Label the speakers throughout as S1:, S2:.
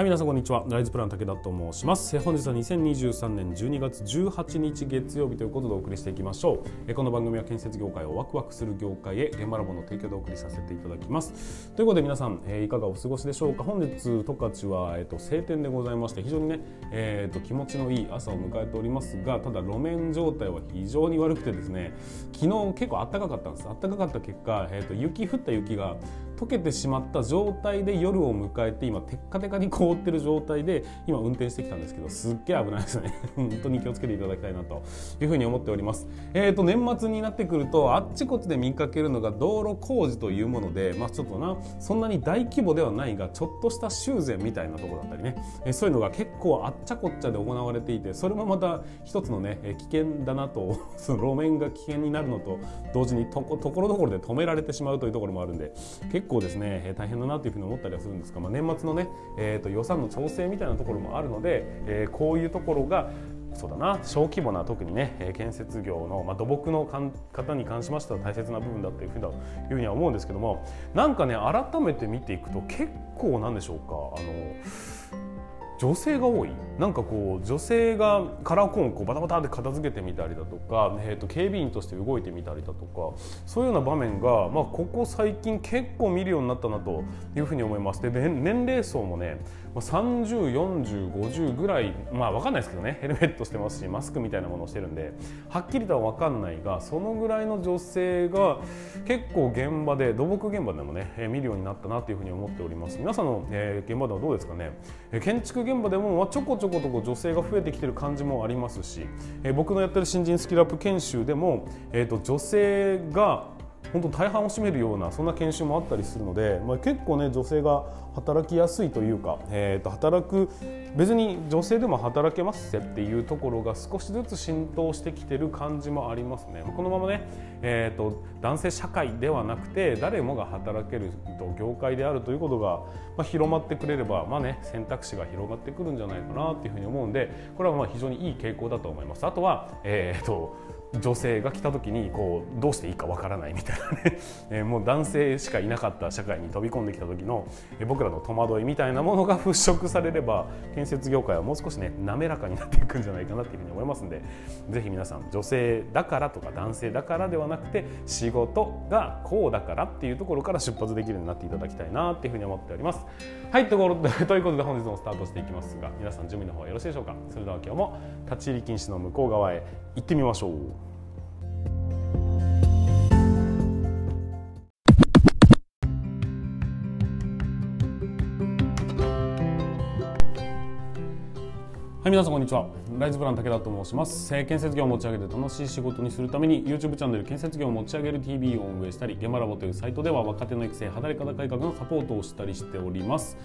S1: はい皆さんこんにちは。ライズプラン武田と申します。本日は2023年12月18日月曜日ということでお送りしていきましょう。この番組は建設業界をワクワクする業界へ現場ラボの提供でお送りさせていただきます。ということで皆さん、え、いかがお過ごしでしょうか？本日十勝は、えーと、晴天でございまして非常にね、えーと、気持ちのいい朝を迎えておりますがただ路面状態は非常に悪くてですね昨日結構暖かかったんです。暖かかった結果、えーと雪降った雪が溶けてしまった状態で夜を迎えて今テッカテカに凍ってる状態で今運転してきたんですけどすっげえ危ないですね。本当に気をつけていただきたいなというふうに思っております。えっ、ー、と年末になってくるとあっちこっちで見かけるのが道路工事というものでまあちょっとなそんなに大規模ではないがちょっとした修繕みたいなところだったりね。えそういうのが結構あっちゃこっちゃで行われていてそれもまた一つのね危険だなと その路面が危険になるのと同時にところどころで止められてしまうというところもあるんで結構ですねえ大変だなというふうに思ったりはするんですが、まあ、年末のね、えーと、予算の調整みたいなところもあるので、えー、こういうところがそうだな小規模な特にね建設業の、まあ、土木の方に関しましては大切な部分だというふういうふうには思うんですけどもなんかね改めて見ていくと結構なんでしょうかあの女性が多い？なんかこう女性がカラーコーンをこうバタバタって片付けてみたりだとか、えー、と警備員として動いてみたりだとかそういうような場面が、まあ、ここ最近結構見るようになったなというふうに思います。で年齢層もね304050ぐらいまあ分かんないですけどね。ヘルメットしてますしマスクみたいなものをしてるんではっきりとは分かんないがそのぐらいの女性が結構現場で土木現場でもね見るようになったなというふうに思っております。皆さんの、え現場ではどうですかね？建築現場でもちょこちょことこ女性が増えてきてる感じもありますしえ僕のやってる新人スキルアップ研修でも、えー、と女性が本当大半を占めるようなそんな研修もあったりするので、まあ、結構ね女性が働きやすいというか、えー、と働く別に女性でも働けますっていうところが少しずつ浸透してきてる感じもありますね。このままね、えーと、男性社会ではなくて誰もが働ける業界であるということが、まあ、広まってくれれば、まあね、選択肢が広がってくるんじゃないかなというふうに思うんでこれはまあ非常にいい傾向だと思います。あとは、えーと女性が来た時にこうどうしていいかわからないみたいなね、え、もう男性しかいなかった社会に飛び込んできた時の、え、僕らの戸惑いみたいなものが払拭されれば建設業界はもう少しね滑らかになっていくんじゃないかなっていうふうに思いますんでぜひ皆さん女性だからとか男性だからではなくて仕事がこうだからっていうところから出発できるようになっていただきたいなっていうふうに思っております。はいところでということで本日もスタートしていきますが皆さん準備の方よろしいでしょうかそれでは今日も立ち入り禁止の向こう側へ行ってみましょう。はい皆さんこんにちは。ライズプラン武田と申します。建設業を持ち上げて楽しい仕事にするために YouTube チャンネル建設業を持ち上げる TV を運営したり現場ラボというサイトでは若手の育成働き方改革のサポートをしたりしております。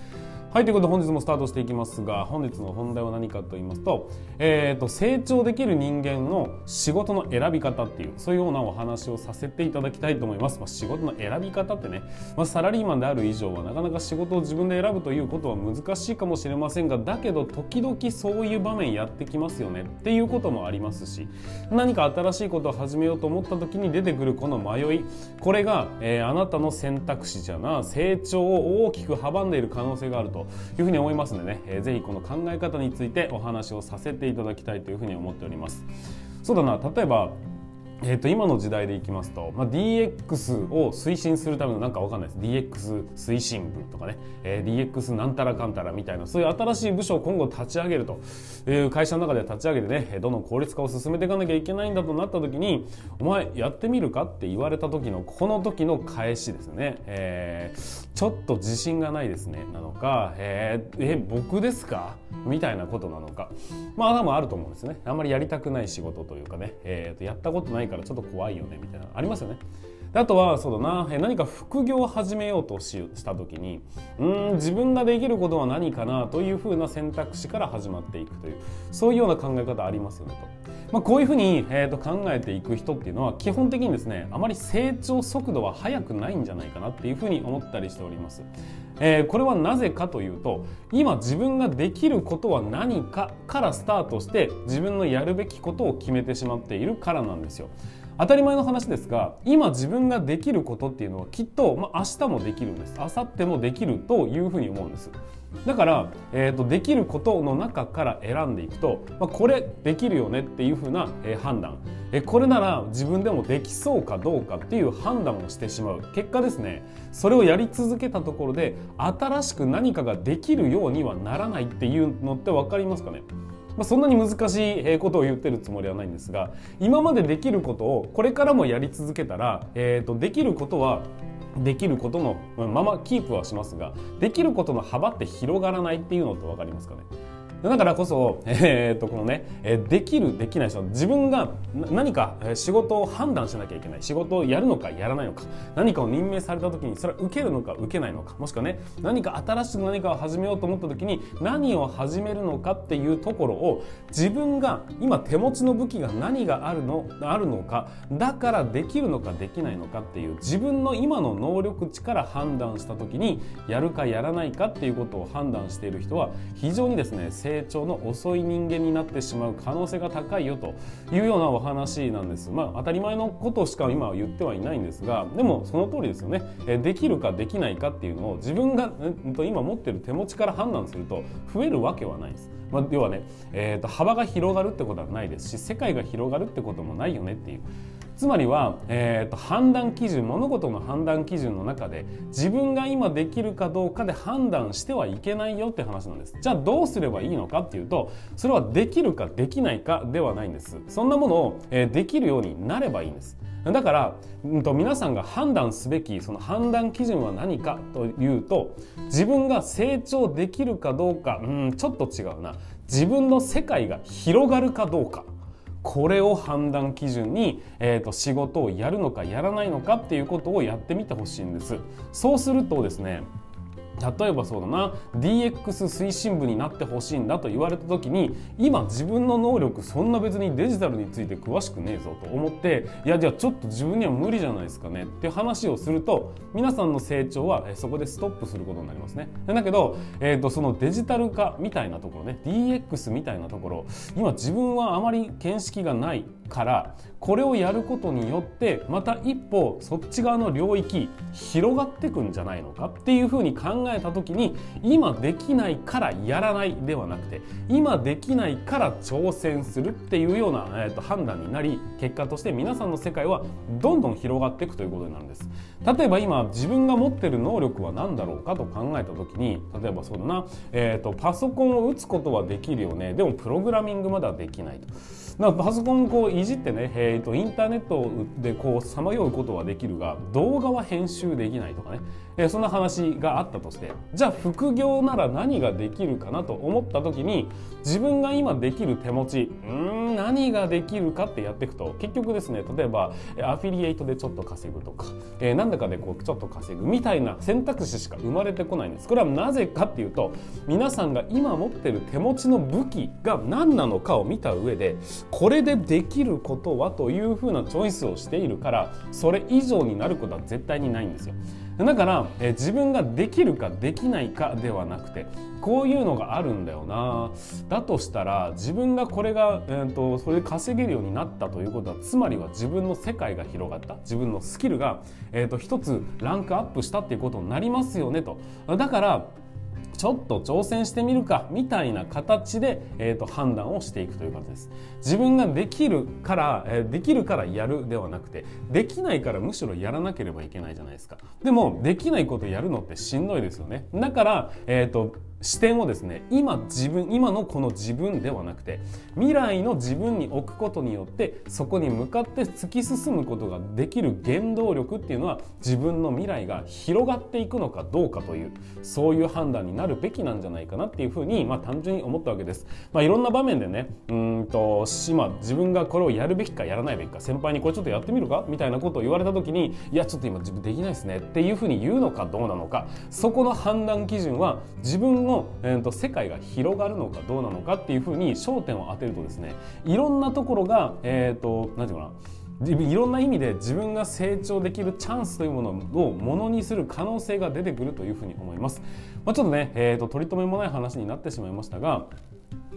S1: はいということで本日もスタートしていきますが本日の本題は何かと言いますと,、えーと、成長できる人間の仕事の選び方っていうそういうようなお話をさせていただきたいと思います、まあ、仕事の選び方ってね、まあ、サラリーマンである以上はなかなか仕事を自分で選ぶということは難しいかもしれませんがだけど時々そういう場面やってきますよねっていうこともありますし何か新しいことを始めようと思った時に出てくるこの迷いこれが、えー、あなたの選択肢じゃな成長を大きく阻んでいる可能性があると。いうふうに思いますのでね、えー、ぜひこの考え方についてお話をさせていただきたいというふうに思っております。そうだな例えばえー、と今の時代でいきますと、まあ、DX を推進するためのなんかわかんないです。DX 推進部とかね、えー、DX なんたらかんたらみたいなそういう新しい部署を今後立ち上げるという会社の中で立ち上げてねどんどん効率化を進めていかなきゃいけないんだとなった時にお前やってみるかって言われた時のこの時の返しですね、えー、ちょっと自信がないですね。なのか、えー、え僕ですか？みたいなことなのか。まあ多分あると思うんですね。あんまりやりたくない仕事というかね、えー、とやったことないからちょっと怖いよねみたいなありますよね。あとはそうだな何か副業を始めようとした時にうん自分ができることは何かなというふうな選択肢から始まっていくというそういうような考え方ありますよねと。まあ、こういうふうに、えー、と考えていく人っていうのは基本的にですねあまり成長速度は速くないんじゃないかなっていうふうに思ったりしております。えー、これはなぜかというと今自分ができることは何かからスタートして自分のやるべきことを決めてしまっているからなんですよ。当たり前の話ですが今自分ができることっていうのはきっと、まあ、明日もできるんです。明後日もできるというふうに思うんです。だから、えーと、できることの中から選んでいくと、まあ、これできるよねっていうふうな、えー、判断、えー、これなら自分でもできそうかどうかっていう判断をしてしまう。結果ですねそれをやり続けたところで新しく何かができるようにはならないっていうのって分かりますかね？まあ、そんなに難しいことを言ってるつもりはないんですが今までできることをこれからもやり続けたら、えー、とできることはできることのままキープはしますができることの幅って広がらないっていうのって分かりますかね？だからこそ、えー、っとこのね、できるできない人自分が何か仕事を判断しなきゃいけない。仕事をやるのかやらないのか。何かを任命された時にそれは受けるのか受けないのか。もしくはね何か新しく何かを始めようと思った時に何を始めるのかっていうところを自分が今手持ちの武器が何があるのあるのかだからできるのかできないのかっていう自分の今の能力値から判断した時にやるかやらないかっていうことを判断している人は非常にですね成成長の遅い人間になってしまう可能性が高いよというようなお話なんです。まあ当たり前のことしか今は言ってはいないんですがでもその通りですよね。できるかできないかっていうのを自分が今持ってる手持ちから判断すると増えるわけはないです。まあ、要はね、えー、と幅が広がるってことはないですし世界が広がるってこともないよねっていうつまりは、えーと、判断基準物事の判断基準の中で自分が今できるかどうかで判断してはいけないよって話なんです。じゃあどうすればいいのかっていうとそれはできるかできないかではないんです。そんなものを、えー、できるようになればいいんです。だから、うん、と皆さんが判断すべきその判断基準は何かというと自分が成長できるかどうか、うん、ちょっと違うな。自分の世界が広がるかどうか。これを判断基準に、えーと、仕事をやるのかやらないのかっていうことをやってみてほしいんです。そうするとですね例えばそうだな。DX 推進部になってほしいんだと言われた時に今自分の能力そんな別にデジタルについて詳しくねえぞと思っていやじゃあちょっと自分には無理じゃないですかね。って話をすると皆さんの成長はそこでストップすることになりますね。だけど、えーと、そのデジタル化みたいなところね。DX みたいなところ。今自分はあまり見識がない。からこれをやることによってまた一歩そっち側の領域広がってくんじゃないのかっていうふうに考えた時に今できないからやらないではなくて今できないから挑戦するっていうような、えーと、判断になり結果として皆さんの世界はどんどん広がっていくということになるんです。例えば今自分が持ってる能力は何だろうかと考えた時に例えばそうだな、えーと、パソコンを打つことはできるよねでもプログラミングまではできないと。だからパソコンこういじってね、えーと、インターネットでこうさまようことはできるが動画は編集できないとかね、えー、そんな話があったとしてじゃあ副業なら何ができるかなと思った時に自分が今できる手持ちうん何ができるかってやっていくと結局ですね例えばアフィリエイトでちょっと稼ぐとか、えー、なんだかでこうちょっと稼ぐみたいな選択肢しか生まれてこないんです。これはなぜかっていうと皆さんが今持ってる手持ちの武器が何なのかを見た上でこれでできることはというふうなチョイスをしているからそれ以上になることは絶対にないんですよ。だから、え自分ができるかできないかではなくてこういうのがあるんだよな。だとしたら自分がこれが、えーと、それで稼げるようになったということはつまりは自分の世界が広がった。自分のスキルが、えーと一つランクアップしたっていうことになりますよねと。だからちょっと挑戦してみるかみたいな形で、えーと、判断をしていくということです。自分ができるから、えー、できるからやるではなくてできないからむしろやらなければいけないじゃないですか。でもできないことやるのってしんどいですよね。だから、えーと視点をですね今自分今のこの自分ではなくて未来の自分に置くことによってそこに向かって突き進むことができる原動力っていうのは自分の未来が広がっていくのかどうかというそういう判断になるべきなんじゃないかなっていうふうに、まあ、単純に思ったわけです。まあ、いろんな場面でねうんと今自分がこれをやるべきかやらないべきか先輩にこれちょっとやってみるか？みたいなことを言われた時にいやちょっと今自分できないですねっていうふうに言うのかどうなのかそこの判断基準は自分の、えーと、世界が広がるのかどうなのかっていうふうに焦点を当てるとですねいろんなところがえっ、ー、と何て言うかないろんな意味で自分が成長できるチャンスというものをものにする可能性が出てくるというふうに思います。まあ、ちょっとね、えーと、取り留めもない話になってしまいましたが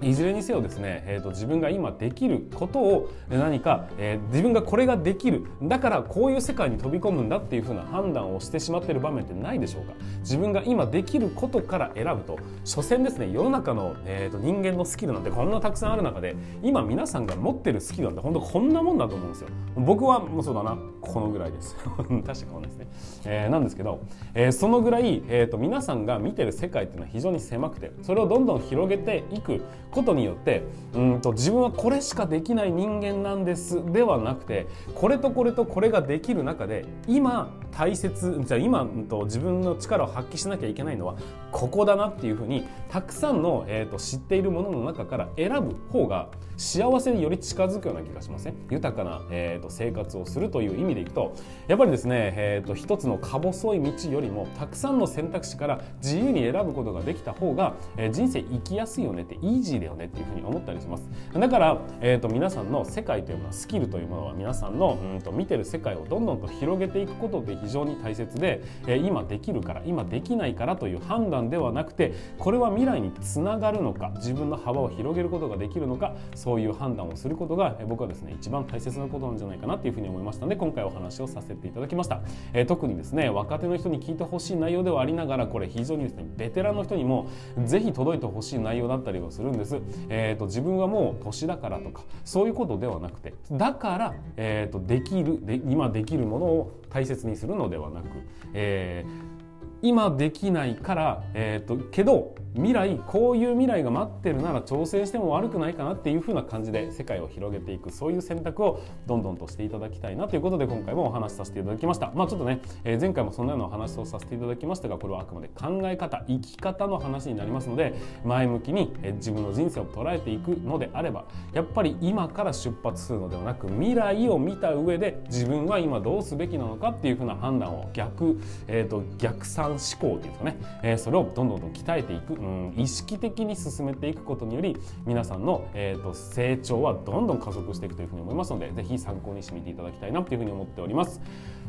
S1: いずれにせよですね、えーと、自分が今できることを何か、えー、自分がこれができるだからこういう世界に飛び込むんだっていうふうな判断をしてしまっている場面ってないでしょうか。自分が今できることから選ぶと所詮ですね世の中の、えーと、人間のスキルなんてこんなたくさんある中で今皆さんが持ってるスキルなんて本当こんなもんだと思うんですよ。僕はもうそうだな。このぐらいです。確かこのですね、えー、なんですけど、えー、そのぐらい、えーと皆さんが見てる世界っていうのは非常に狭くてそれをどんどん広げていくことによってうんと自分はこれしかできない人間なんですではなくてこれとこれとこれができる中で今大切じゃあ今と自分の力を発揮しなきゃいけないのはここだなっていうふうにたくさんの、えーと、知っているものの中から選ぶ方が幸せにより近づくような気がしません、ね、豊かな、えーと、生活をするという意味でいくとやっぱりですね、えーと、一つのか細い道よりもたくさんの選択肢から自由に選ぶことができた方が、えー、人生生きやすいよねってイージーだよねっていうふうに思ったりします。だから、えー、と皆さんの世界というものはスキルというものは皆さんのうんと見てる世界をどんどんと広げていくことで非常に大切で、えー、今できるから今できないからという判断ではなくてこれは未来につながるのか自分の幅を広げることができるのかそそういう判断をすることが、え、僕はですね一番大切なことなんじゃないかなというふうに思いましたので今回お話をさせていただきました、えー、特にですね若手の人に聞いてほしい内容ではありながらこれ非常にですねベテランの人にもぜひ届いてほしい内容だったりはするんです、えーと、自分はもう年だからとかそういうことではなくてだから、えーと、とできるで今できるものを大切にするのではなく、えー今できないから、えーと、けど未来こういう未来が待ってるなら挑戦しても悪くないかなっていう風な感じで世界を広げていくそういう選択をどんどんとしていただきたいなということで今回もお話しさせていただきました。まあちょっとね、えー、前回もそんなようなお話をさせていただきましたがこれはあくまで考え方生き方の話になりますので前向きに、え自分の人生を捉えていくのであればやっぱり今から出発するのではなく未来を見た上で自分は今どうすべきなのかっていう風な判断を逆、えーと、逆算思考っていうんですかね、えー、それをどんどんどん鍛えていく、うん、意識的に進めていくことにより皆さんの、えーと、成長はどんどん加速していくというふうに思いますのでぜひ参考にしてみていただきたいなというふうに思っております。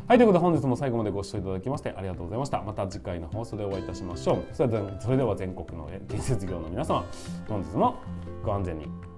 S1: はいということで本日も最後までご視聴いただきましてありがとうございました。また次回の放送でお会いいたしましょう。それではそれでは全国の建設業の皆様本日もご安全に。